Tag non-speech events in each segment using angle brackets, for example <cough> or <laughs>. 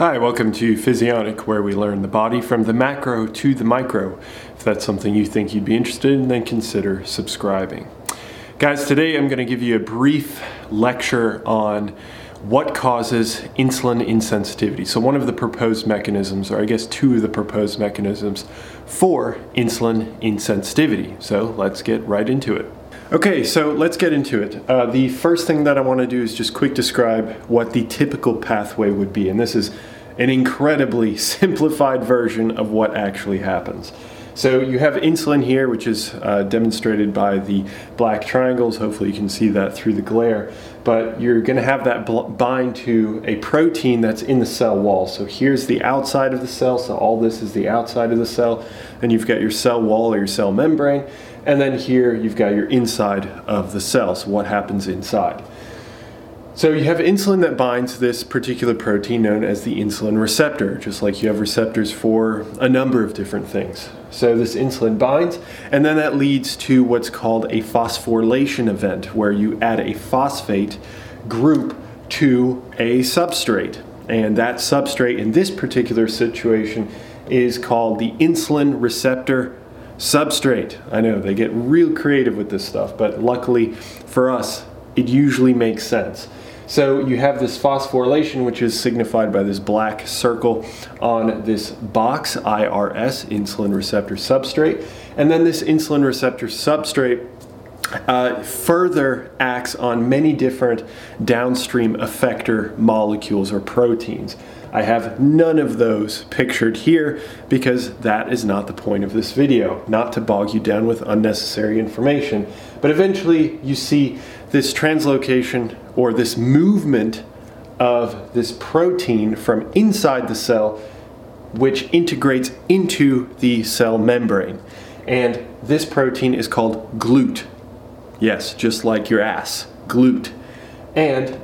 Hi, welcome to Physionic, where we learn the body from the macro to the micro. If that's something you think you'd be interested in, then consider subscribing. Guys, today I'm going to give you a brief lecture on what causes insulin insensitivity. So, one of the proposed mechanisms, or I guess two of the proposed mechanisms for insulin insensitivity. So, let's get right into it. Okay, so let's get into it. Uh, the first thing that I want to do is just quick describe what the typical pathway would be. And this is an incredibly <laughs> simplified version of what actually happens. So you have insulin here, which is uh, demonstrated by the black triangles. Hopefully you can see that through the glare. But you're going to have that bl- bind to a protein that's in the cell wall. So here's the outside of the cell. So all this is the outside of the cell. And you've got your cell wall or your cell membrane. And then here you've got your inside of the cell. So what happens inside? So you have insulin that binds this particular protein known as the insulin receptor, just like you have receptors for a number of different things. So this insulin binds, and then that leads to what's called a phosphorylation event, where you add a phosphate group to a substrate. And that substrate in this particular situation is called the insulin receptor substrate. I know they get real creative with this stuff, but luckily for us, it usually makes sense. So you have this phosphorylation, which is signified by this black circle on this box, IRS, insulin receptor substrate. And then this insulin receptor substrate uh, further acts on many different downstream effector molecules or proteins. I have none of those pictured here because that is not the point of this video, not to bog you down with unnecessary information. But eventually you see this translocation or this movement of this protein from inside the cell, which integrates into the cell membrane. And this protein is called GLUT. Yes, just like your ass, GLUT. And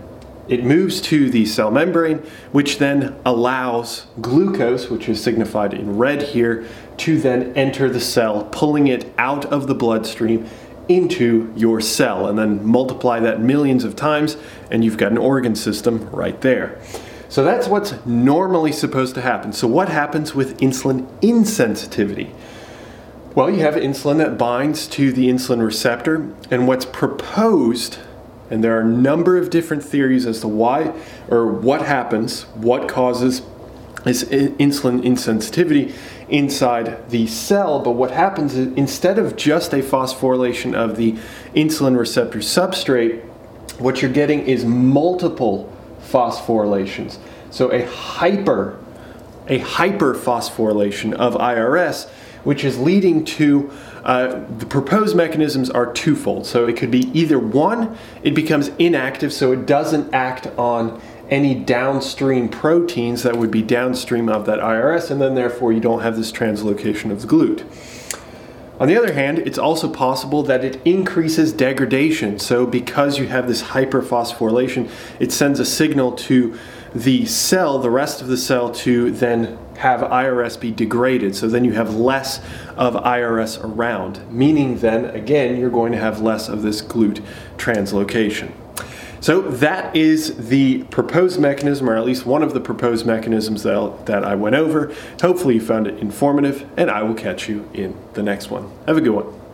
it moves to the cell membrane, which then allows glucose, which is signified in red here, to then enter the cell, pulling it out of the bloodstream into your cell and then multiply that millions of times and you've got an organ system right there. So that's what's normally supposed to happen. So what happens with insulin insensitivity? Well, you have insulin that binds to the insulin receptor and what's proposed and there are a number of different theories as to why or what happens, what causes this insulin insensitivity inside the cell. But what happens is instead of just a phosphorylation of the insulin receptor substrate, what you're getting is multiple phosphorylations. So a hyper, a hyperphosphorylation of IRS, which is leading to uh, the proposed mechanisms are twofold. So it could be either one, it becomes inactive, so it doesn't act on any downstream proteins that would be downstream of that IRS, and then therefore you don't have this translocation of the GLUT. On the other hand, it's also possible that it increases degradation. So, because you have this hyperphosphorylation, it sends a signal to the cell, the rest of the cell, to then have IRS be degraded. So, then you have less of IRS around, meaning then again, you're going to have less of this GLUT translocation. So that is the proposed mechanism, or at least one of the proposed mechanisms that, that I went over. Hopefully you found it informative, and I will catch you in the next one. Have a good one.